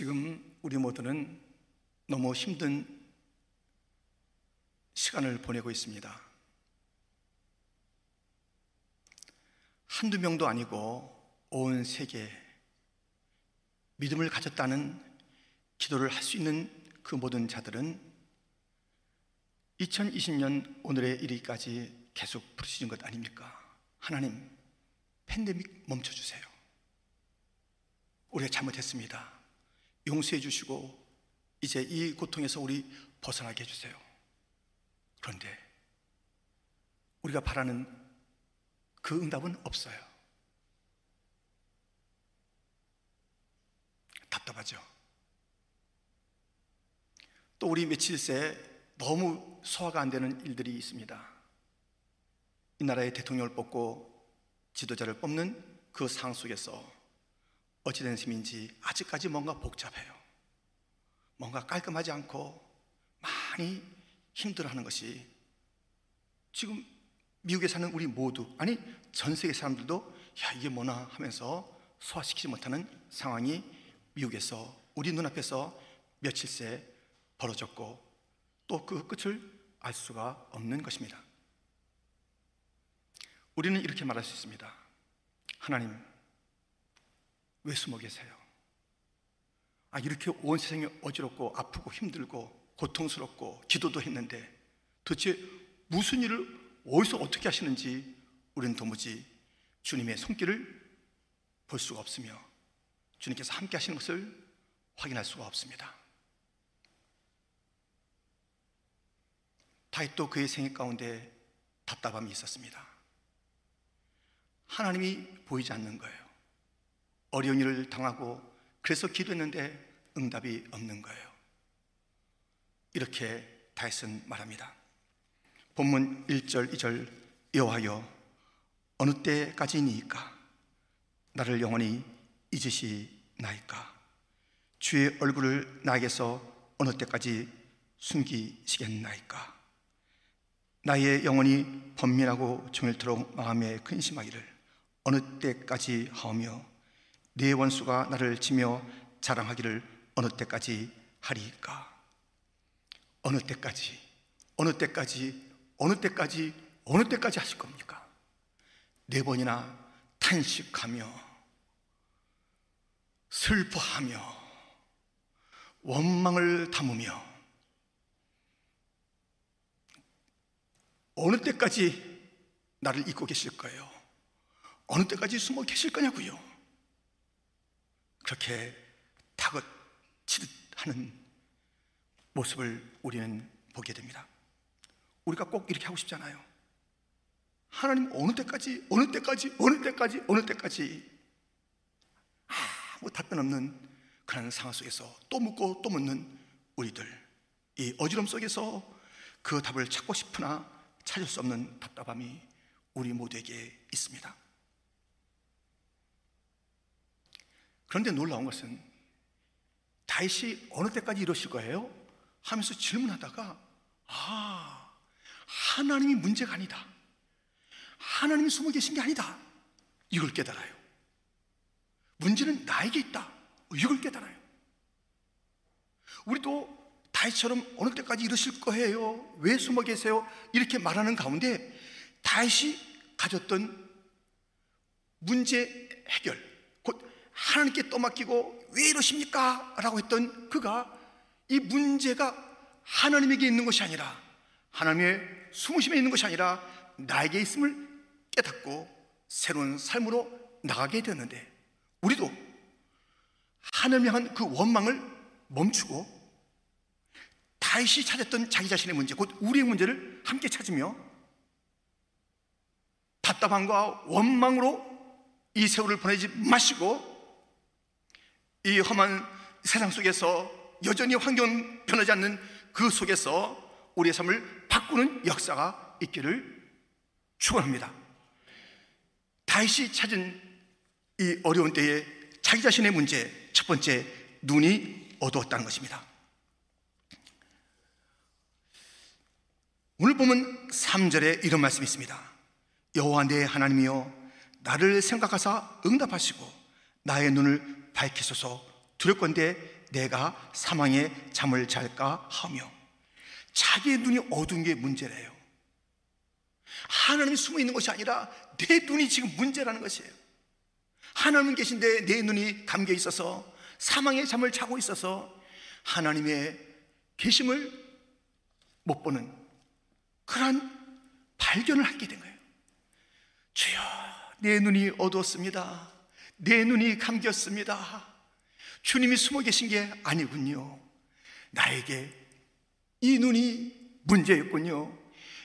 지금 우리 모두는 너무 힘든 시간을 보내고 있습니다. 한두 명도 아니고 온 세계 믿음을 가졌다는 기도를 할 수 있는 그 모든 자들은 2020년 오늘의 이르기까지 계속 부르시는 것 아닙니까? 하나님, 팬데믹 멈춰주세요. 우리가 잘못했습니다. 용서해 주시고 이제 이 고통에서 우리 벗어나게 해주세요. 그런데 우리가 바라는 그 응답은 없어요. 답답하죠. 또 우리 며칠 새 너무 소화가 안 되는 일들이 있습니다. 이 나라의 대통령을 뽑고 지도자를 뽑는 그 상황 속에서 어찌된 셈인지 아직까지 뭔가 복잡해요. 뭔가 깔끔하지 않고 많이 힘들어하는 것이 지금 미국에 사는 우리 모두 아니 전 세계 사람들도 야 이게 뭐나 하면서 소화시키지 못하는 상황이 미국에서 우리 눈앞에서 며칠 새 벌어졌고 또 그 끝을 알 수가 없는 것입니다. 우리는 이렇게 말할 수 있습니다. 하나님, 왜 숨어 계세요? 아, 이렇게 온 세상이 어지럽고 아프고 힘들고 고통스럽고 기도도 했는데 도대체 무슨 일을 어디서 어떻게 하시는지 우리는 도무지 주님의 손길을 볼 수가 없으며 주님께서 함께 하시는 것을 확인할 수가 없습니다. 다윗도 그의 생애 가운데 답답함이 있었습니다. 하나님이 보이지 않는 거예요. 어려운 일을 당하고 그래서 기도했는데 응답이 없는 거예요. 이렇게 다윗은 말합니다. 본문 1절, 2절 여호와여 어느 때까지니까 나를 영원히 잊으시나이까 주의 얼굴을 나에게서 어느 때까지 숨기시겠나이까 나의 영혼이 번민하고 종일토록 마음에 근심하기를 어느 때까지 하오며 네 원수가 나를 치며 자랑하기를 어느 때까지 하리까 어느 때까지 어느 때까지 어느 때까지 어느 때까지 하실 겁니까? 네 번이나 탄식하며 슬퍼하며 원망을 담으며 어느 때까지 나를 잊고 계실 거예요? 어느 때까지 숨어 계실 거냐고요? 그렇게 다그치듯 하는 모습을 우리는 보게 됩니다. 우리가 꼭 이렇게 하고 싶잖아요. 하나님 어느 때까지, 어느 때까지, 어느 때까지, 어느 때까지 아무 답변 없는 그런 상황 속에서 또 묻고 또 묻는 우리들. 이 어지럼 속에서 그 답을 찾고 싶으나 찾을 수 없는 답답함이 우리 모두에게 있습니다. 그런데 놀라운 것은 다윗이 어느 때까지 이러실 거예요? 하면서 질문하다가 아 하나님이 문제가 아니다. 하나님이 숨어 계신 게 아니다. 이걸 깨달아요. 문제는 나에게 있다. 이걸 깨달아요. 우리도 다윗처럼 어느 때까지 이러실 거예요? 왜 숨어 계세요? 이렇게 말하는 가운데 다윗이 가졌던 문제 해결, 곧 하나님께 떠맡기고 왜 이러십니까? 라고 했던 그가 이 문제가 하나님에게 있는 것이 아니라 하나님의 숨으심에 있는 것이 아니라 나에게 있음을 깨닫고 새로운 삶으로 나가게 되었는데 우리도 하나님 향한 그 원망을 멈추고 다시 찾았던 자기 자신의 문제, 곧 우리의 문제를 함께 찾으며 답답함과 원망으로 이 세월을 보내지 마시고 이 험한 세상 속에서 여전히 환경 변하지 않는 그 속에서 우리의 삶을 바꾸는 역사가 있기를 축원합니다. 다시 찾은 이 어려운 때에 자기 자신의 문제 첫 번째 눈이 어두웠다는 것입니다. 오늘 보면 3절에 이런 말씀이 있습니다. 여호와 내 하나님이여 나를 생각하사 응답하시고 나의 눈을 밝히소서 두렵건대 내가 사망의 잠을 잘까 하며 자기의 눈이 어두운 게 문제래요. 하나님이 숨어 있는 것이 아니라 내 눈이 지금 문제라는 것이에요. 하나님 계신데 내 눈이 감겨 있어서 사망의 잠을 자고 있어서 하나님의 계심을 못 보는 그러한 발견을 하게 된 거예요. 주여, 내 눈이 어두웠습니다. 내 눈이 감겼습니다. 주님이 숨어 계신 게 아니군요. 나에게 이 눈이 문제였군요.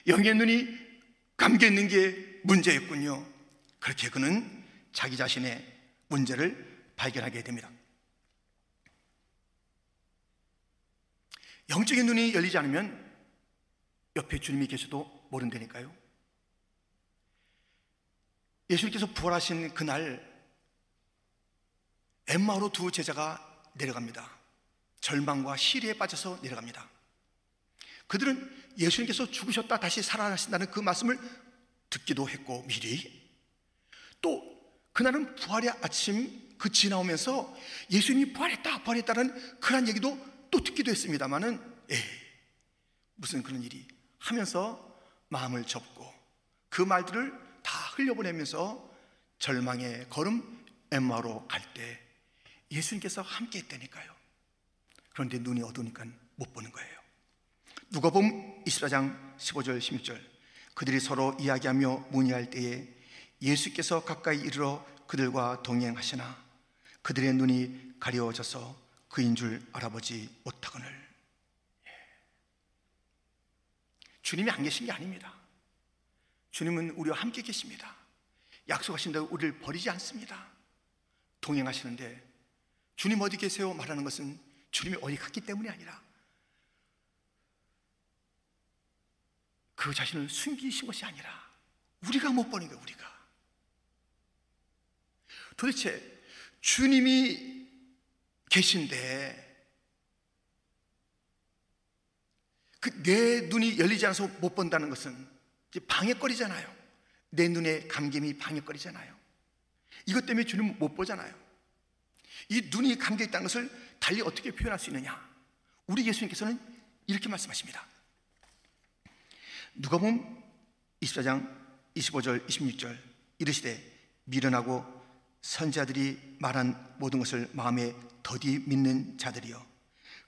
영의 눈이 감겨 있는 게 문제였군요. 그렇게 그는 자기 자신의 문제를 발견하게 됩니다. 영적인 눈이 열리지 않으면 옆에 주님이 계셔도 모른다니까요. 예수님께서 부활하신 그날 엠마로 두 제자가 내려갑니다. 절망과 시리에 빠져서 내려갑니다. 그들은 예수님께서 죽으셨다 다시 살아나신다는 그 말씀을 듣기도 했고 미리 또 그날은 부활의 아침 그 지나오면서 예수님이 부활했다 부활했다는 그런 얘기도 또 듣기도 했습니다마는 에 무슨 그런 일이 하면서 마음을 접고 그 말들을 다 흘려보내면서 절망의 걸음 엠마로 갈 때 예수님께서 함께 했다니까요. 그런데 눈이 어두우니까 못 보는 거예요. 누가 보면 24장 15절 16절 그들이 서로 이야기하며 문의할 때에 예수께서 가까이 이르러 그들과 동행하시나 그들의 눈이 가려워져서 그인 줄 알아보지 못하거늘 예. 주님이 안 계신 게 아닙니다. 주님은 우리와 함께 계십니다. 약속하신다고 우리를 버리지 않습니다. 동행하시는데 주님 어디 계세요? 말하는 것은 주님이 어디 갔기 때문이 아니라 그 자신을 숨기신 것이 아니라 우리가 못 보는 거예요, 우리가. 도대체 주님이 계신데 그 내 눈이 열리지 않아서 못 본다는 것은 방해거리잖아요. 내 눈에 감김이 방해거리잖아요. 이것 때문에 주님 못 보잖아요. 이 눈이 감겨 있다는 것을 달리 어떻게 표현할 수 있느냐? 우리 예수님께서는 이렇게 말씀하십니다. 누가 보면 24장 25절 26절 이르시되 미련하고 선자들이 말한 모든 것을 마음에 더디 믿는 자들이여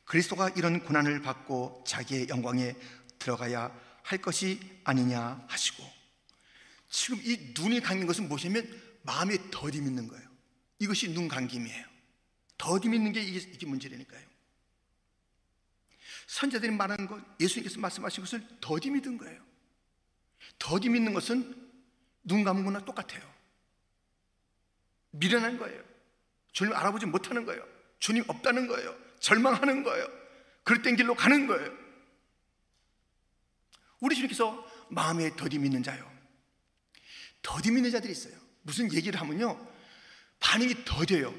그리스도가 이런 고난을 받고 자기의 영광에 들어가야 할 것이 아니냐 하시고 지금 이 눈이 감긴 것은 무엇이냐면 마음에 더디 믿는 거예요 이것이 눈 감김이에요 더디 믿는 게 이게, 이게 문제라니까요 선자들이 말하는 것 예수님께서 말씀하신 것을 더디 믿은 거예요 더디 믿는 것은 눈 감은 거나 똑같아요 미련한 거예요. 주님 알아보지 못하는 거예요. 주님 없다는 거예요. 절망하는 거예요. 그릇된 길로 가는 거예요. 우리 주님께서 마음에 더디 믿는 자요. 더디 믿는 자들이 있어요. 무슨 얘기를 하면요. 반응이 더뎌요.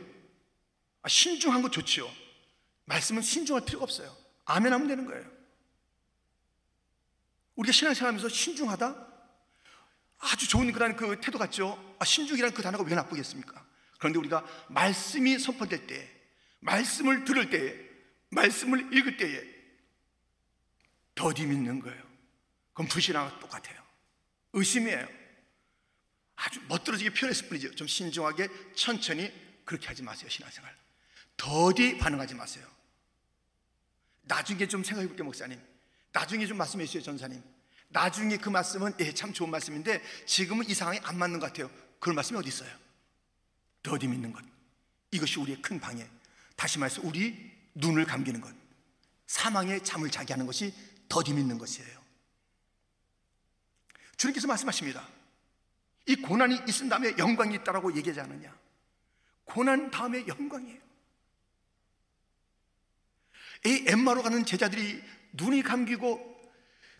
아, 신중한 거 좋지요. 말씀은 신중할 필요가 없어요. 아멘 하면 되는 거예요. 우리가 신앙생활 하면서 신중하다? 아주 좋은 그런 그 태도 같죠? 아, 신중이라는 그 단어가 왜 나쁘겠습니까? 그런데 우리가 말씀이 선포될 때, 말씀을 들을 때에, 말씀을 읽을 때에 더디 믿는 거예요. 그럼 불신하고 똑같아요. 의심이에요. 아주 멋들어지게 표현했을 뿐이죠. 좀 신중하게 천천히 그렇게 하지 마세요. 신앙생활. 더디 반응하지 마세요. 나중에 좀 생각해 볼게요, 목사님. 나중에 좀 말씀해 주세요, 전사님. 나중에 그 말씀은 예, 참 좋은 말씀인데 지금은 이 상황이 안 맞는 것 같아요. 그런 말씀이 어디 있어요? 더디 믿는 것. 이것이 우리의 큰 방해. 다시 말해서 우리 눈을 감기는 것. 사망의 잠을 자게 하는 것이 더디 믿는 것이에요. 주님께서 말씀하십니다. 이 고난이 있은 다음에 영광이 있다라고 얘기하지 않느냐? 고난 다음에 영광이에요. 이 엠마로 가는 제자들이 눈이 감기고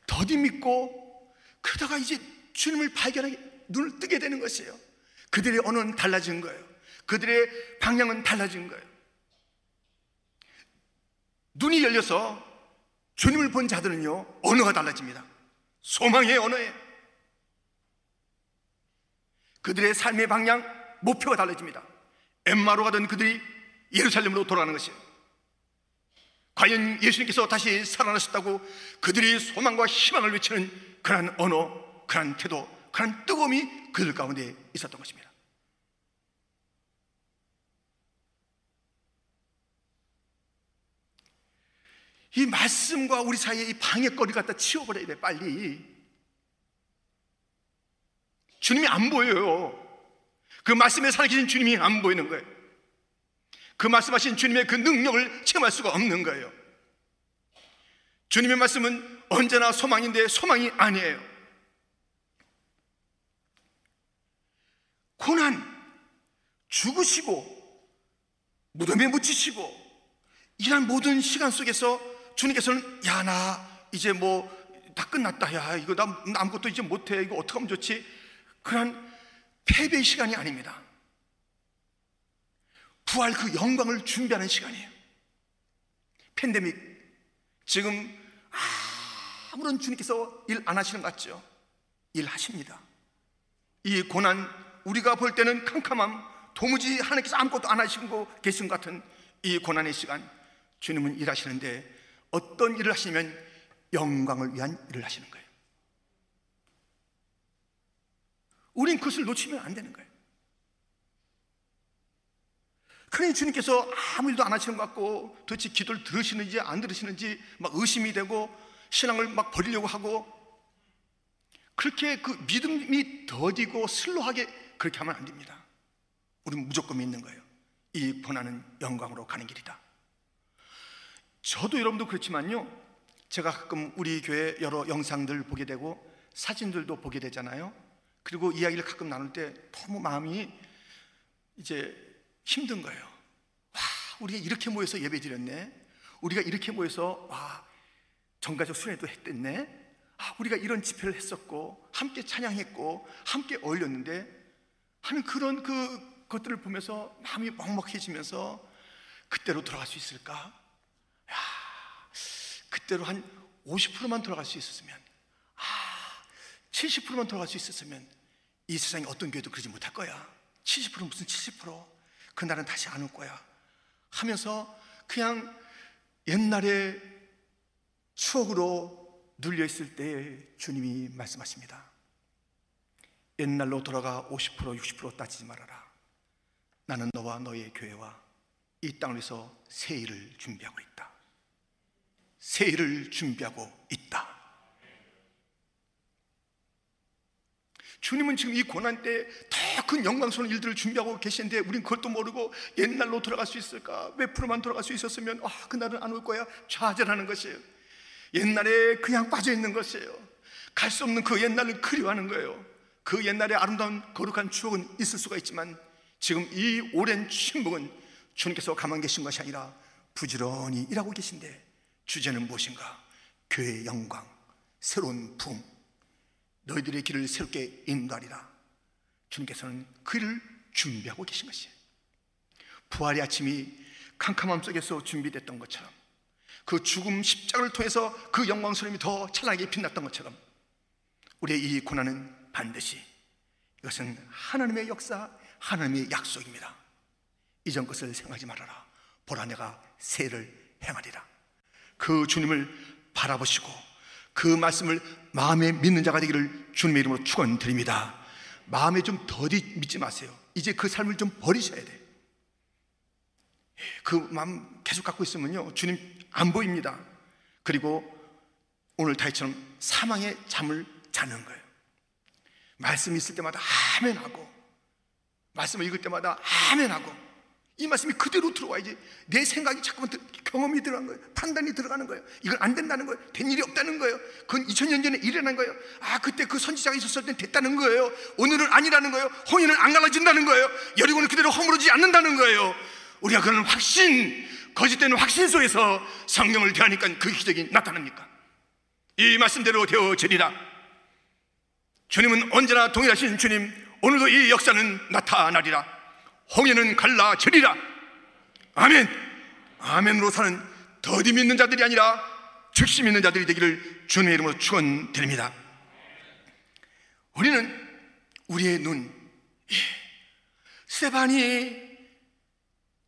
더디 믿고 그러다가 이제 주님을 발견하게 눈을 뜨게 되는 것이에요. 그들의 언어는 달라진 거예요. 그들의 방향은 달라진 거예요. 눈이 열려서 주님을 본 자들은요, 언어가 달라집니다. 소망의 언어에 그들의 삶의 방향, 목표가 달라집니다. 엠마로 가던 그들이 예루살렘으로 돌아가는 것이에요. 과연 예수님께서 다시 살아나셨다고 그들이 소망과 희망을 외치는 그러한 언어, 그러한 태도, 그러한 뜨거움이 그들 가운데 있었던 것입니다. 이 말씀과 우리 사이에 이 방해거리 갖다 치워버려야 돼, 빨리. 주님이 안 보여요. 그 말씀에 살아계신 주님이 안 보이는 거예요. 그 말씀하신 주님의 그 능력을 체험할 수가 없는 거예요. 주님의 말씀은 언제나 소망인데 소망이 아니에요. 고난, 죽으시고, 무덤에 묻히시고, 이런 모든 시간 속에서 주님께서는 야, 나 이제 뭐 다 끝났다. 야, 이거 나 아무것도 이제 못해. 이거 어떻게 하면 좋지? 그런 패배의 시간이 아닙니다. 부활 그 영광을 준비하는 시간이에요. 팬데믹. 지금 아무런 주님께서 일 안 하시는 것 같죠? 일 하십니다. 이 고난, 우리가 볼 때는 캄캄함, 도무지 하나님께서 아무것도 안 하시고 계신 것 같은 이 고난의 시간, 주님은 일하시는데 어떤 일을 하시냐면 영광을 위한 일을 하시는 거예요. 우린 그것을 놓치면 안 되는 거예요. 그러니 주님께서 아무 일도 안 하시는 것 같고 도대체 기도를 들으시는지 안 들으시는지 막 의심이 되고 신앙을 막 버리려고 하고 그렇게 그 믿음이 더디고 슬로하게 그렇게 하면 안 됩니다. 우리는 무조건 믿는 거예요. 이 고난은 영광으로 가는 길이다. 저도 여러분도 그렇지만요. 제가 가끔 우리 교회 여러 영상들 보게 되고 사진들도 보게 되잖아요. 그리고 이야기를 가끔 나눌 때 너무 마음이 이제 힘든 거예요. 와, 우리가 이렇게 모여서 예배 드렸네. 우리가 이렇게 모여서 와, 정가적 수련회도 했댔네. 아, 우리가 이런 집회를 했었고 함께 찬양했고 함께 어울렸는데 하는 그런 그 것들을 보면서 마음이 먹먹해지면서 그때로 돌아갈 수 있을까? 야, 그때로 한 50%만 돌아갈 수 있었으면 아, 70%만 돌아갈 수 있었으면 이 세상에 어떤 교회도 그러지 못할 거야. 70% 무슨 70%? 그날은 다시 안 올 거야. 하면서 그냥 옛날에 추억으로 눌려 있을 때 주님이 말씀하십니다. 옛날로 돌아가 50% 60% 따지지 말아라. 나는 너와 너의 교회와 이 위해서 새 일을 준비하고 있다. 새 일을 준비하고 있다. 주님은 지금 이 고난 때더 큰 영광스러운 일들을 준비하고 계시는데 우린 그것도 모르고 옛날로 돌아갈 수 있을까? 몇 프로만 돌아갈 수 있었으면 아, 그날은 안 올 거야. 좌절하는 것이에요. 옛날에 그냥 빠져 있는 것이에요. 갈 수 없는 그 옛날을 그리워하는 거예요. 그 옛날의 아름다운 거룩한 추억은 있을 수가 있지만 지금 이 오랜 침묵은 주님께서 가만 계신 것이 아니라 부지런히 일하고 계신데 주제는 무엇인가? 교회의 영광, 새로운 품, 너희들의 길을 새롭게 인도하리라. 주님께서는 그 일을 준비하고 계신 것이에요. 부활의 아침이 캄캄함 속에서 준비됐던 것처럼 그 죽음 십자가를 통해서 그 영광스러움이 더 찬란하게 빛났던 것처럼 우리의 이 고난은 반드시 이것은 하나님의 역사, 하나님의 약속입니다. 이전 것을 생각하지 말아라. 보라 내가 새를 행하리라. 그 주님을 바라보시고 그 말씀을 마음에 믿는 자가 되기를 주님의 이름으로 축원드립니다. 마음에 좀 더디 믿지 마세요. 이제 그 삶을 좀 버리셔야 돼. 그 마음 계속 갖고 있으면요 주님 안 보입니다. 그리고 오늘 다이처럼 사망의 잠을 자는 거예요. 말씀 있을 때마다 아멘 하고 말씀을 읽을 때마다 아멘 하고 이 말씀이 그대로 들어와야지 내 생각이 자꾸만 경험이 들어간 거예요. 판단이 들어가는 거예요. 이건 안 된다는 거예요. 된 일이 없다는 거예요. 그건 2000년 전에 일어난 거예요. 아 그때 그 선지자가 있었을 땐 됐다는 거예요. 오늘은 아니라는 거예요. 홍인은 안 갈라진다는 거예요. 여리고는 그대로 허물어지지 않는다는 거예요. 우리가 그런 확신 거짓되는 확신 속에서 성경을 대하니까 그 기적이 나타납니까? 이 말씀대로 되어지리라. 주님은 언제나 동일하신 주님 오늘도 이 역사는 나타나리라 홍해는 갈라지리라 아멘 아멘으로 사는 더디 믿는 자들이 아니라 즉시 믿는 자들이 되기를 주님의 이름으로 축원드립니다 우리는 우리의 눈 예, 스테반이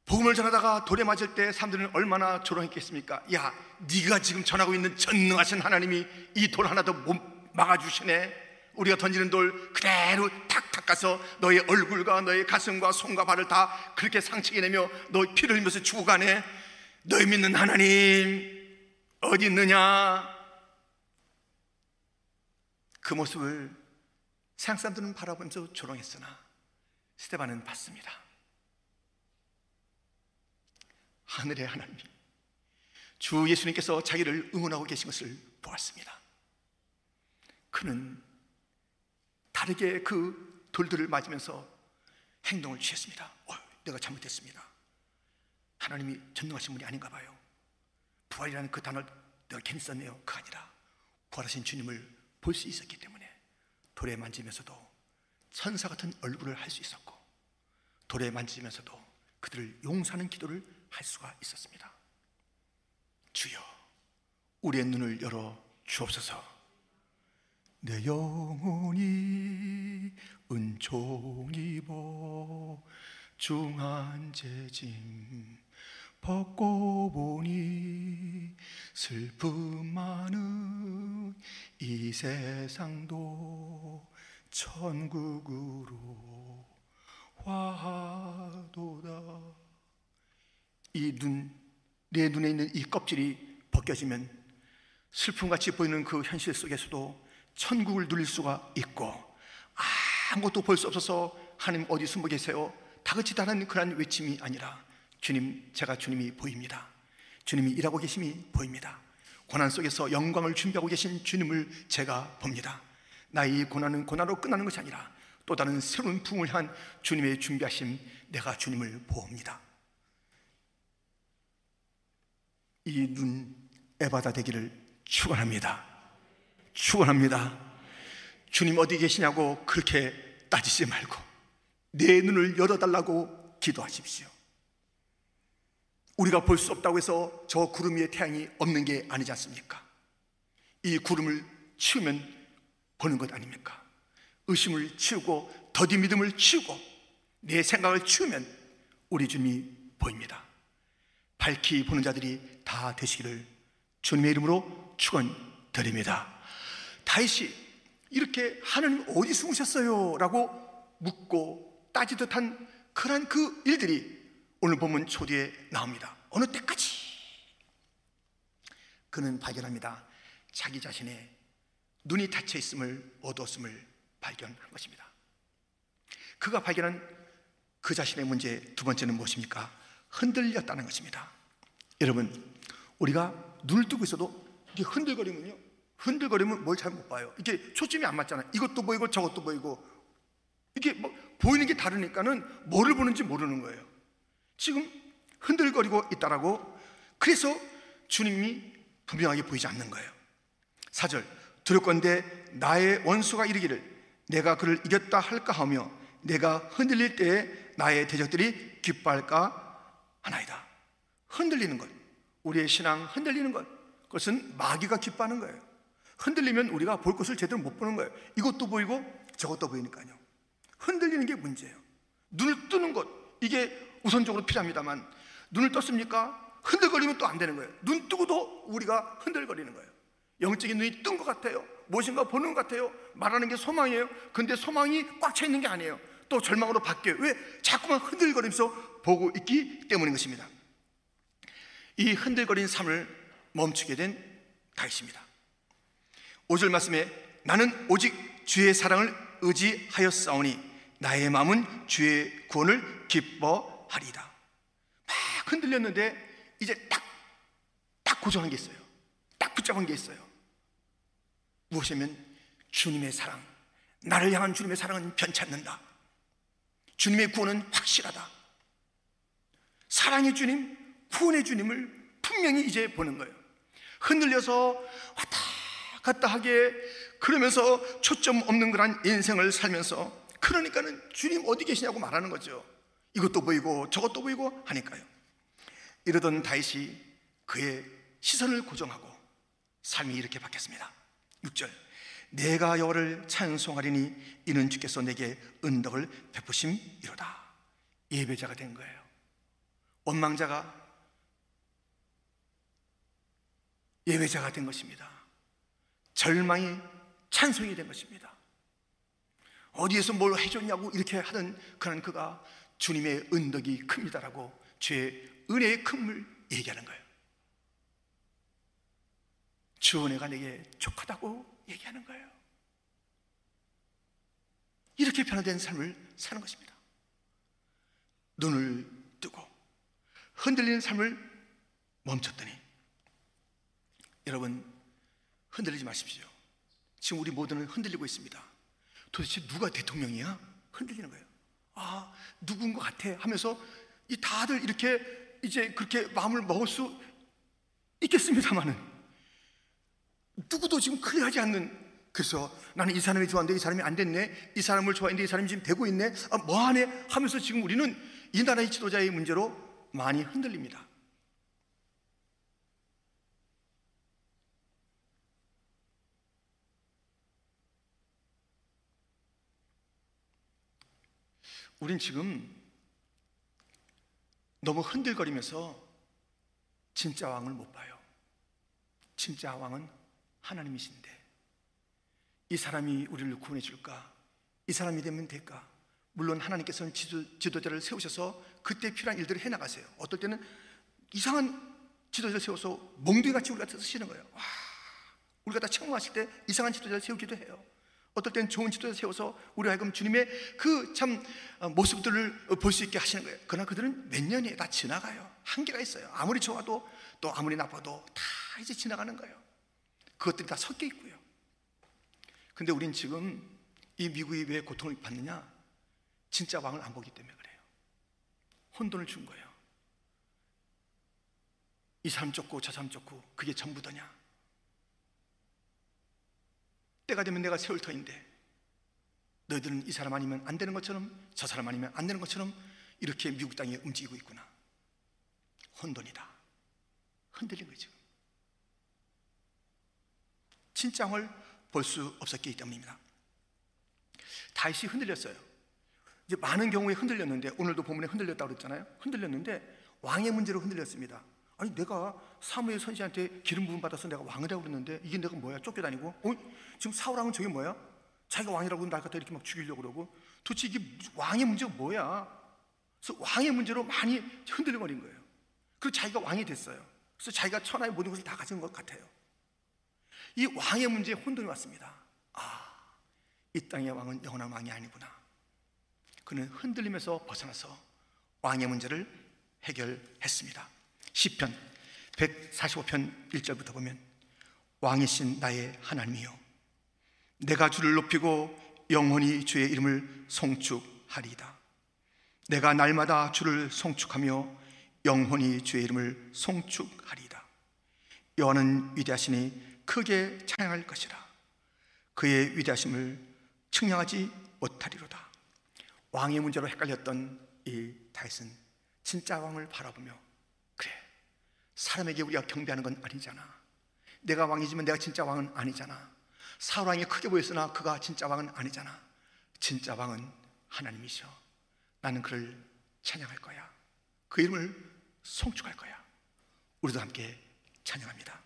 복음을 전하다가 돌에 맞을 때 사람들은 얼마나 조롱했겠습니까? 야, 네가 지금 전하고 있는 전능하신 하나님이 이 돌 하나도 못 막아주시네. 우리가 던지는 돌 그대로 탁탁 가서 너의 얼굴과 너의 가슴과 손과 발을 다 그렇게 상처게 내며 너 피를 흘리면서 죽어가네. 너희 믿는 하나님 어디 있느냐? 그 모습을 세상 사람들은 바라보면서 조롱했으나 스테반은 받습니다. 하늘의 하나님, 주 예수님께서 자기를 응원하고 계신 것을 보았습니다. 그는 다르게 그 돌들을 맞으면서 행동을 취했습니다. 어, 내가 잘못했습니다. 하나님이 전능하신 분이 아닌가 봐요. 부활이라는 그 단어를 내가 괜히 썼네요. 그 아니라 부활하신 주님을 볼 수 있었기 때문에 돌에 만지면서도 천사 같은 얼굴을 할 수 있었고 돌에 만지면서도 그들을 용서하는 기도를 할 수가 있었습니다. 주여, 우리의 눈을 열어 주옵소서. 내 영혼이 은총 입어 중한 재짐 벗고 보니 슬픔 많은 이 세상도 천국으로 화도다. 이 눈, 내 눈에 있는 이 껍질이 벗겨지면 슬픔같이 보이는 그 현실 속에서도 천국을 누릴 수가 있고 아무것도 볼 수 없어서 하나님 어디 숨어 계세요? 다그치다는 그런 외침이 아니라 주님, 제가 주님이 보입니다. 주님이 일하고 계심이 보입니다. 고난 속에서 영광을 준비하고 계신 주님을 제가 봅니다. 나의 고난은 고난으로 끝나는 것이 아니라 또 다른 새로운 부흥을 한 주님의 준비하심 내가 주님을 보옵니다. 이 눈 에바다 되기를 축원합니다. 축원합니다. 주님 어디 계시냐고 그렇게 따지지 말고 내 눈을 열어달라고 기도하십시오. 우리가 볼 수 없다고 해서 저 구름 위에 태양이 없는 게 아니지 않습니까? 이 구름을 치우면 보는 것 아닙니까? 의심을 치우고 더디 믿음을 치우고 내 생각을 치우면 우리 주님이 보입니다. 밝히 보는 자들이 다 되시기를 주님의 이름으로 축원드립니다. 다윗이 이렇게 하나님 어디 숨으셨어요? 라고 묻고 따지듯 한 그런 그 일들이 오늘 보면 초디에 나옵니다. 어느 때까지 그는 발견합니다. 자기 자신의 눈이 닫혀 있음을 어두웠음을 발견한 것입니다. 그가 발견한 그 자신의 문제 두 번째는 무엇입니까? 흔들렸다는 것입니다. 여러분, 우리가 눈을 뜨고 있어도 흔들거리면요. 흔들거리면 뭘 잘 못 봐요. 이게 초점이 안 맞잖아요. 이것도 보이고 저것도 보이고 이게 뭐 보이는 게 다르니까는 뭐를 보는지 모르는 거예요. 지금 흔들거리고 있다라고 그래서 주님이 분명하게 보이지 않는 거예요. 4절 두렵건대 나의 원수가 이르기를 내가 그를 이겼다 할까 하며 내가 흔들릴 때에 나의 대적들이 기뻐할까 하나이다. 흔들리는 것, 우리의 신앙 흔들리는 것, 그것은 마귀가 기뻐하는 거예요. 흔들리면 우리가 볼 것을 제대로 못 보는 거예요. 이것도 보이고 저것도 보이니까요. 흔들리는 게 문제예요. 눈을 뜨는 것, 이게 우선적으로 필요합니다만 눈을 떴습니까? 흔들거리면 또 안 되는 거예요. 눈 뜨고도 우리가 흔들거리는 거예요. 영적인 눈이 뜬 것 같아요. 무엇인가 보는 것 같아요. 말하는 게 소망이에요. 근데 소망이 꽉 차 있는 게 아니에요. 또 절망으로 바뀌어요. 왜? 자꾸만 흔들거리면서 보고 있기 때문인 것입니다. 이 흔들거린 삶을 멈추게 된 다윗입니다. 5절 말씀에 나는 오직 주의 사랑을 의지하였사오니 나의 마음은 주의 구원을 기뻐 하리다. 막 흔들렸는데 이제 딱, 딱 고정한 게 있어요. 딱 붙잡은 게 있어요. 무엇이면 주님의 사랑. 나를 향한 주님의 사랑은 변치 않는다. 주님의 구원은 확실하다. 사랑의 주님, 구원의 주님을 분명히 이제 보는 거예요. 흔들려서 왔다 갔다 하게 그러면서 초점 없는 그런 인생을 살면서 그러니까는 주님 어디 계시냐고 말하는 거죠. 이것도 보이고 저것도 보이고 하니까요. 이러던 다윗이 그의 시선을 고정하고 삶이 이렇게 바뀌었습니다. 6절 내가 여호를 찬송하리니 이는 주께서 내게 은덕을 베푸심이로다. 예배자가 된 거예요. 원망자가 예외자가 된 것입니다. 절망이 찬송이 된 것입니다. 어디에서 뭘 해줬냐고 이렇게 하던 그런 그가 주님의 은덕이 큽니다라고 주의 은혜의 큰물 얘기하는 거예요. 주 은혜가 내게 족하다고 얘기하는 거예요. 이렇게 변화된 삶을 사는 것입니다. 눈을 뜨고 흔들리는 삶을 멈췄더니 여러분 흔들리지 마십시오. 지금 우리 모두는 흔들리고 있습니다. 도대체 누가 대통령이야? 흔들리는 거예요. 아, 누군 것 같아 하면서 이 다들 이렇게 이제 그렇게 마음을 먹을 수 있겠습니다만은 누구도 지금 클리어하지 않는 그래서 나는 이 사람이 좋아하는데 이 사람이 안 됐네 이 사람을 좋아했는데 이 사람이 지금 되고 있네 아, 뭐하네 하면서 지금 우리는 이 나라의 지도자의 문제로 많이 흔들립니다 우린 지금 너무 흔들거리면서 진짜 왕을 못 봐요. 진짜 왕은 하나님이신데 이 사람이 우리를 구원해 줄까? 이 사람이 되면 될까? 물론 하나님께서는 지도, 자를 세우셔서 그때 필요한 일들을 해나가세요. 어떨 때는 이상한 지도자를 세워서 몽둥이 같이 우리가 쓰시는 거예요. 와, 우리가 다 청구하실 때 이상한 지도자를 세우기도 해요. 어떨 땐 좋은 지도자 세워서 우리 하여금 주님의 그참 어, 모습들을 볼 수 있게 하시는 거예요. 그러나 그들은 몇 년이 다 지나가요. 한계가 있어요. 아무리 좋아도 또 아무리 나빠도 다 이제 지나가는 거예요. 그것들이 다 섞여 있고요. 근데 우린 지금 이 미국이 왜 고통을 받느냐? 진짜 왕을 안 보기 때문에 그래요. 혼돈을 준 거예요. 이 사람 쫓고 저 사람 쫓고 그게 전부더냐? 때가 되면 내가 세울 터인데 너희들은 이 사람 아니면 안 되는 것처럼 저 사람 아니면 안 되는 것처럼 이렇게 미국 땅에 움직이고 있구나. 혼돈이다. 흔들린 거죠. 진짱을 볼 수 없었기 때문입니다. 다시 흔들렸어요. 이제 많은 경우에 흔들렸는데 오늘도 본문에 흔들렸다고 그랬잖아요. 흔들렸는데 왕의 문제로 흔들렸습니다. 아니 내가 사무엘 선지한테 기름 부음 받아서 내가 왕이라고 그랬는데 이게 내가 뭐야? 쫓겨다니고? 어? 지금 사울왕은 저게 뭐야? 자기가 왕이라고 날 갖다 이렇게 막 죽이려고 그러고? 도대체 이게 왕의 문제가 뭐야? 그래서 왕의 문제로 많이 흔들려버린 거예요. 그리고 자기가 왕이 됐어요. 그래서 자기가 천하의 모든 것을 다 가진 것 같아요. 이 왕의 문제에 혼돈이 왔습니다. 아, 이 땅의 왕은 영원한 왕이 아니구나. 그는 흔들리면서 벗어나서 왕의 문제를 해결했습니다 시편 145편 1절부터 보면 왕이신 나의 하나님이요. 내가 주를 높이고 영원히 주의 이름을 송축하리이다. 내가 날마다 주를 송축하며 영원히 주의 이름을 송축하리이다. 여호와는 위대하시니 크게 찬양할 것이라. 그의 위대하심을 측량하지 못하리로다. 왕의 문제로 헷갈렸던 이 다윗은 진짜 왕을 바라보며 사람에게 우리가 경배하는 건 아니잖아. 내가 왕이지만 내가 진짜 왕은 아니잖아. 사울왕이 크게 보였으나 그가 진짜 왕은 아니잖아. 진짜 왕은 하나님이셔. 나는 그를 찬양할 거야. 그 이름을 송축할 거야. 우리도 함께 찬양합니다.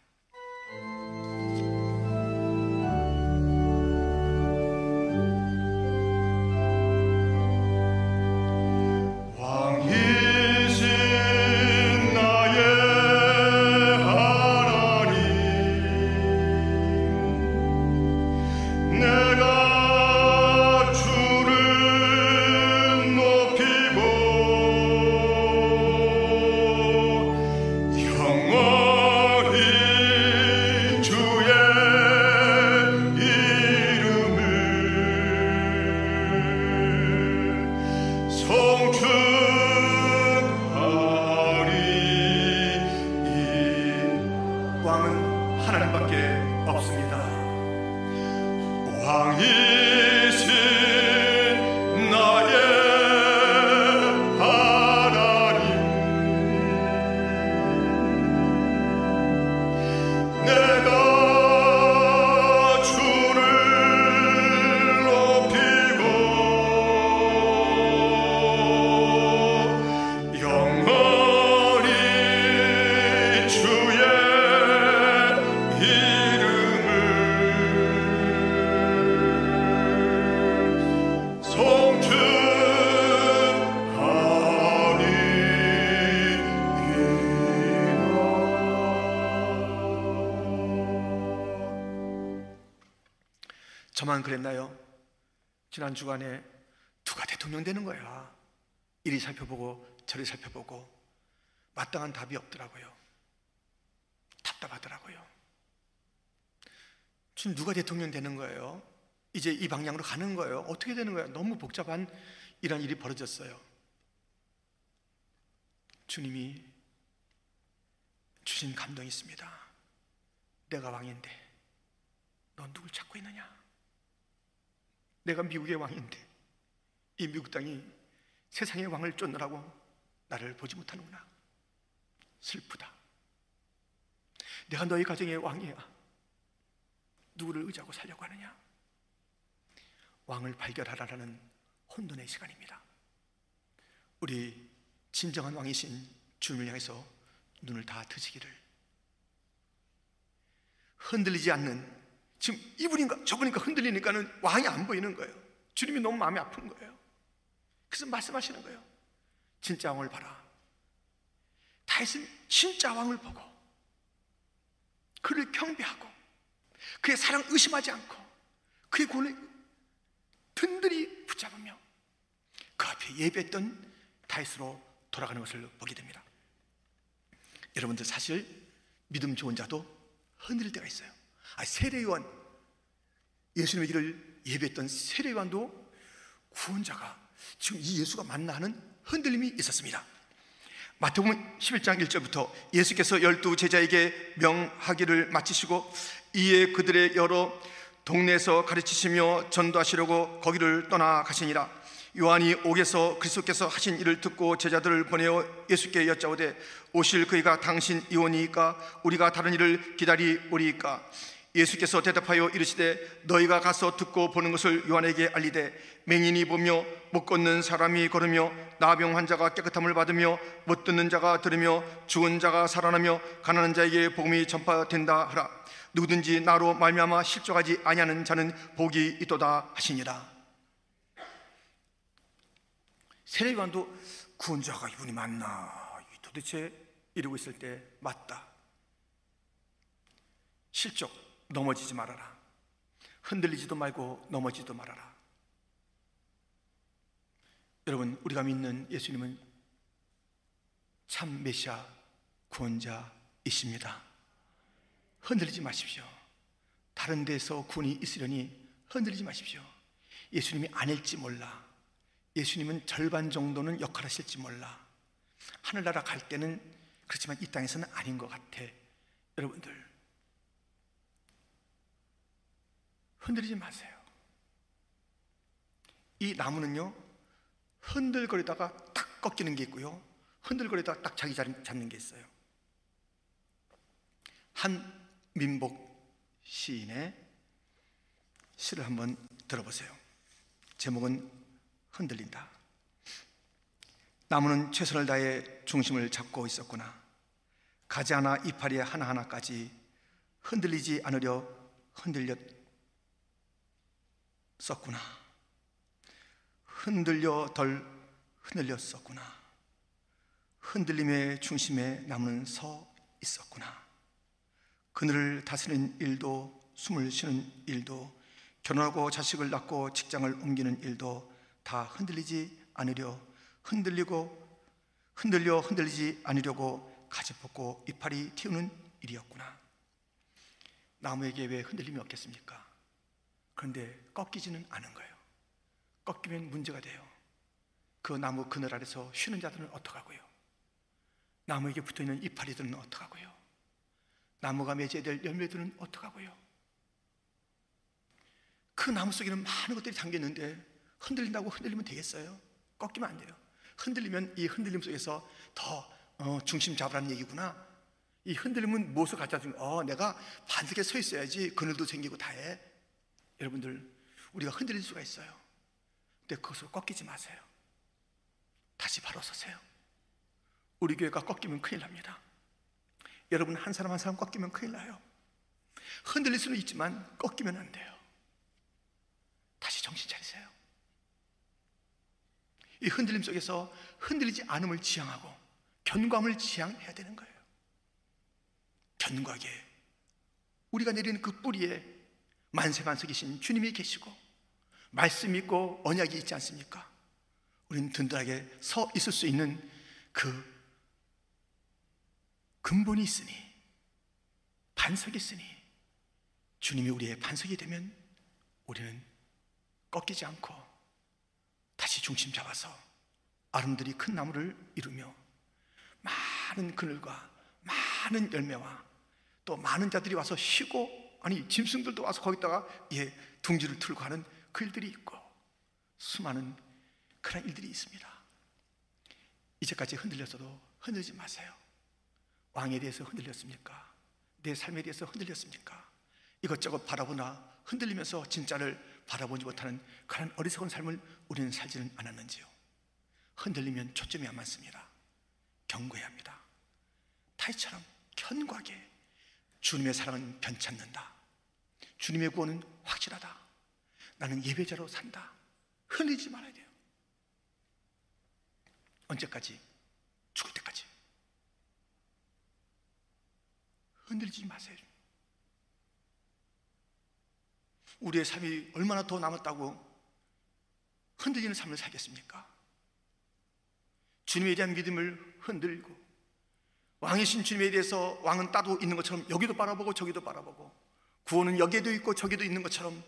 Oh 그랬나요? 지난 주간에 누가 대통령 되는 거야. 이리 살펴보고 저리 살펴보고 마땅한 답이 없더라고요. 답답하더라고요. 지금 누가 대통령 되는 거예요? 이제 이 방향으로 가는 거예요. 어떻게 되는 거예요? 너무 복잡한 이런 일이 벌어졌어요. 주님이 주신 감동이 있습니다. 내가 왕인데 넌 누굴 찾고 있느냐? 내가 미국의 왕인데 이 미국 땅이 세상의 왕을 쫓느라고 나를 보지 못하는구나. 슬프다. 내가 너희 가정의 왕이야. 누구를 의지하고 살려고 하느냐? 왕을 발견하라는 혼돈의 시간입니다. 우리 진정한 왕이신 주님을 향해서 눈을 다 드시기를 흔들리지 않는 지금 이분인가 저분인가 흔들리니까는 왕이 안 보이는 거예요. 주님이 너무 마음이 아픈 거예요. 그래서 말씀하시는 거예요. 진짜 왕을 봐라. 다윗은 진짜 왕을 보고 그를 경배하고 그의 사랑 의심하지 않고 그의 권을 든든히 붙잡으며 그 앞에 예배했던 다윗으로 돌아가는 것을 보게 됩니다. 여러분들 사실 믿음 좋은 자도 흔들릴 때가 있어요. 아, 세례요한. 예수님의 길을 예배했던 세례요한도 구원자가 지금 이 예수가 맞나 하는 흔들림이 있었습니다. 마태복음 11장 1절부터 예수께서 열두 제자에게 명하기를 마치시고 이에 그들의 여러 동네에서 가르치시며 전도하시려고 거기를 떠나 가시니라. 요한이 옥에서 그리스도께서 하신 일을 듣고 제자들을 보내어 예수께 여짜오되 오실 그이가 당신 이오니까 우리가 다른 일을 기다리오리이까 예수께서 대답하여 이르시되 너희가 가서 듣고 보는 것을 요한에게 알리되 맹인이 보며 못 걷는 사람이 걸으며 나병 환자가 깨끗함을 받으며 못 듣는 자가 들으며 죽은 자가 살아나며 가난한 자에게 복음이 전파된다 하라. 누구든지 나로 말미암아 실족하지 아니하는 자는 복이 있도다 하시니라. 세례요한도 구원자가 이분이 맞나? 도대체 이러고 있을 때 맞다. 실족 넘어지지 말아라. 흔들리지도 말고 넘어지도 말아라. 여러분, 우리가 믿는 예수님은 참 메시아 구원자이십니다. 흔들리지 마십시오. 다른 데서 군이 있으려니 흔들리지 마십시오. 예수님이 아닐지 몰라. 예수님은 절반 정도는 역할하실지 몰라. 하늘나라 갈 때는 그렇지만 이 땅에서는 아닌 것 같아. 여러분들, 흔들리지 마세요. 이 나무는요, 흔들거리다가 딱 꺾이는 게 있고요, 흔들거리다가 딱 자기 자리 잡는 게 있어요. 한 민복 시인의 시를 한번 들어보세요. 제목은 흔들린다. 나무는 최선을 다해 중심을 잡고 있었구나. 가지 하나 이파리 하나하나까지 흔들리지 않으려 흔들렸 썼구나. 흔들려 덜 흔들렸었구나. 흔들림의 중심에 남은 서 있었구나. 그늘을 다스리는 일도 숨을 쉬는 일도 결혼하고 자식을 낳고 직장을 옮기는 일도 다 흔들리지 않으려 흔들리고 흔들려 흔들리지 않으려고 가지 벗고 이파리 튀우는 일이었구나. 나무에게 왜 흔들림이 없겠습니까? 그런데 꺾이지는 않은 거예요. 꺾이면 문제가 돼요. 그 나무 그늘 아래서 쉬는 자들은 어떡하고요? 나무에게 붙어 있는 이파리들은 어떡하고요? 나무가 맺어야 될 열매들은 어떡하고요? 그 나무 속에는 많은 것들이 담겨 있는데 흔들린다고 흔들리면 되겠어요? 꺾이면 안 돼요. 흔들리면 이 흔들림 속에서 더 어, 중심 잡으라는 얘기구나. 이 흔들림은 무엇을 갖다 준? 어, 내가 반석에 서 있어야지 그늘도 생기고 다 해. 여러분들 우리가 흔들릴 수가 있어요. 근데 그것으로 꺾이지 마세요. 다시 바로 서세요. 우리 교회가 꺾이면 큰일 납니다. 여러분 한 사람 한 사람 꺾이면 큰일 나요. 흔들릴 수는 있지만 꺾이면 안 돼요. 다시 정신 차리세요. 이 흔들림 속에서 흔들리지 않음을 지향하고 견고함을 지향해야 되는 거예요. 견고하게 우리가 내리는 그 뿌리에 만세만석이신 주님이 계시고 말씀 있고 언약이 있지 않습니까? 우리는 든든하게 서 있을 수 있는 그 근본이 있으니 반석이 있으니 주님이 우리의 반석이 되면 우리는 꺾이지 않고 다시 중심 잡아서 아름드리 큰 나무를 이루며 많은 그늘과 많은 열매와 또 많은 자들이 와서 쉬고 아니 짐승들도 와서 거기다가 예 둥지를 틀고 하는 그 일들이 있고 수많은 그런 일들이 있습니다. 이제까지 흔들렸어도 흔들지 마세요. 왕에 대해서 흔들렸습니까? 내 삶에 대해서 흔들렸습니까? 이것저것 바라보나 흔들리면서 진짜를 바라보지 못하는 그런 어리석은 삶을 우리는 살지는 않았는지요. 흔들리면 초점이 안 맞습니다. 경고해야 합니다. 타이처럼 견고하게 주님의 사랑은 변치 않는다. 주님의 구원은 확실하다. 나는 예배자로 산다. 흘리지 말아야 돼요. 언제까지? 죽을 때까지. 흔들지 마세요. 우리의 삶이 얼마나 더 남았다고 흔들리는 삶을 살겠습니까? 주님에 대한 믿음을 흔들고 왕이신 주님에 대해서 왕은 따도 있는 것처럼 여기도 바라보고 저기도 바라보고 구원은 여기에도 있고 저기도 있는 것처럼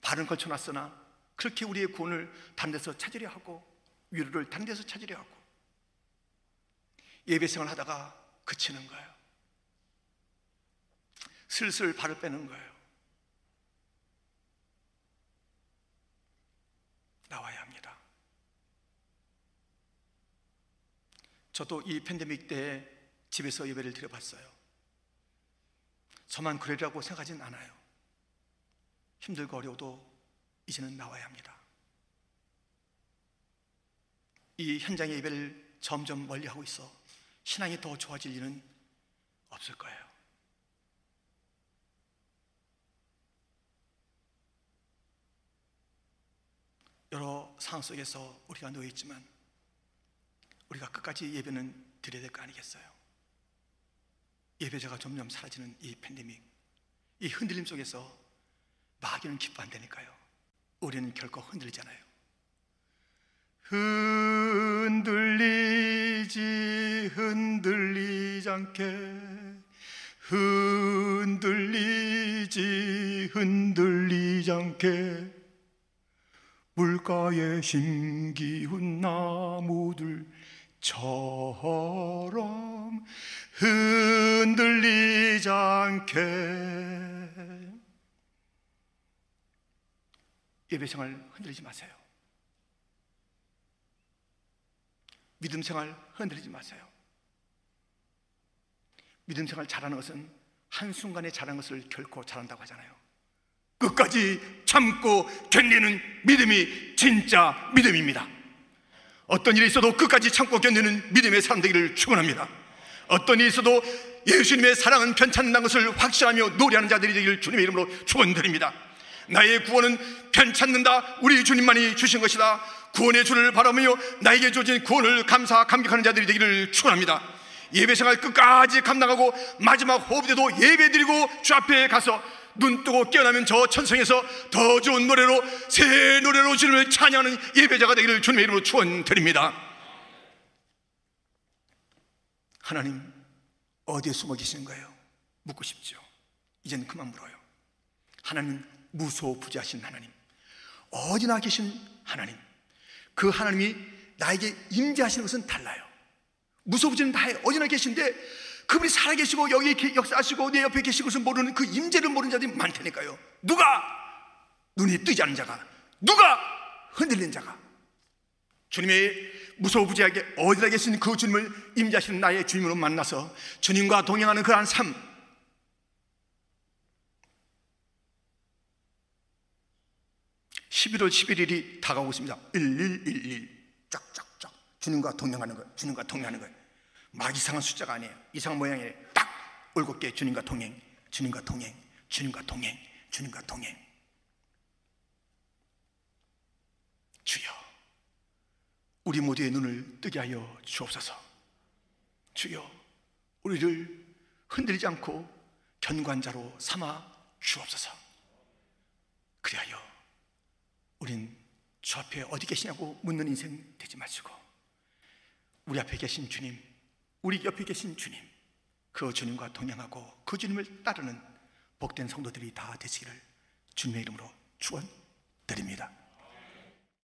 발은 걸쳐놨으나 그렇게 우리의 구원을 다른 데서 찾으려 하고 위로를 다른 데서 찾으려 하고 예배생활 하다가 그치는 거예요. 슬슬 발을 빼는 거예요. 나와야 합니다. 저도 이 팬데믹 때 집에서 예배를 드려봤어요. 저만 그러리라고 생각하진 않아요. 힘들고 어려워도 이제는 나와야 합니다. 이 현장의 예배를 점점 멀리하고 있어 신앙이 더 좋아질 일은 없을 거예요. 여러 상황 속에서 우리가 놓여 있지만 우리가 끝까지 예배는 드려야 될 거 아니겠어요? 예배자가 점점 사라지는 이 팬데믹, 이 흔들림 속에서 마귀는 기뻐 안 되니까요. 우리는 결코 흔들리잖아요. 흔들리지 흔들리지 않게 흔들리지 흔들리지 않게 물가에 심기운 나무들 처럼 흔들리지 않게 예배 생활 흔들리지 마세요. 믿음 생활 흔들리지 마세요. 믿음 생활 잘하는 것은 한순간에 잘한 것을 결코 잘한다고 하잖아요. 끝까지 참고 견디는 믿음이 진짜 믿음입니다. 어떤 일이 있어도 끝까지 참고 견디는 믿음의 사람 되기를 축원합니다. 어떤 일이 있어도 예수님의 사랑은 편찮는다는 것을 확신하며 노래하는 자들이 되기를 주님의 이름으로 축원드립니다. 나의 구원은 편찮는다. 우리 주님만이 주신 것이다. 구원의 주를 바라며 나에게 주어진 구원을 감사 감격하는 자들이 되기를 축원합니다. 예배 생활 끝까지 감당하고 마지막 호흡 때도 예배 드리고 주 앞에 가서 눈 뜨고 깨어나면 저 천성에서 더 좋은 노래로 새 노래로 주님을 찬양하는 예배자가 되기를 주님의 이름으로 축원드립니다. 하나님 어디에 숨어 계시는 거예요? 묻고 싶죠. 이제는 그만 물어요. 하나님 무소부지하신 하나님, 어디나 계신 하나님, 그 하나님이 나에게 임재하시는 것은 달라요. 무소부지는 다 어디나 계신데 그분이 살아계시고 여기 역사하시고 내 옆에 계신 것을 모르는 그 임재를 모르는 자들이 많다니까요. 누가 눈이 뜨지 않은 자가, 누가 흔들린 자가, 주님의 무소부지하게 어디다 계신 그 주님을 임재하시는 나의 주님으로 만나서 주님과 동행하는 그러한 삶. (11월 11일이) 다가오고 있습니다 (1111) 쫙쫙쫙 주님과 동행하는 거예요 주님과 동행하는 거예요 막 이상한 숫자가 아니에요. 이상한 모양이에요. 딱 올곧 게 주님과 동행, 주님과 동행, 주님과 동행, 주님과 동행. 주여, 우리 모두의 눈을 뜨게 하여 주옵소서. 주여, 우리를 흔들리지 않고 견관자로 삼아 주옵소서. 그리하여 우린 주 앞에 어디 계시냐고 묻는 인생 되지 마시고 우리 앞에 계신 주님, 우리 옆에 계신 주님, 그 주님과 동행하고 그 주님을 따르는 복된 성도들이 다 되시기를 주님의 이름으로 축원드립니다.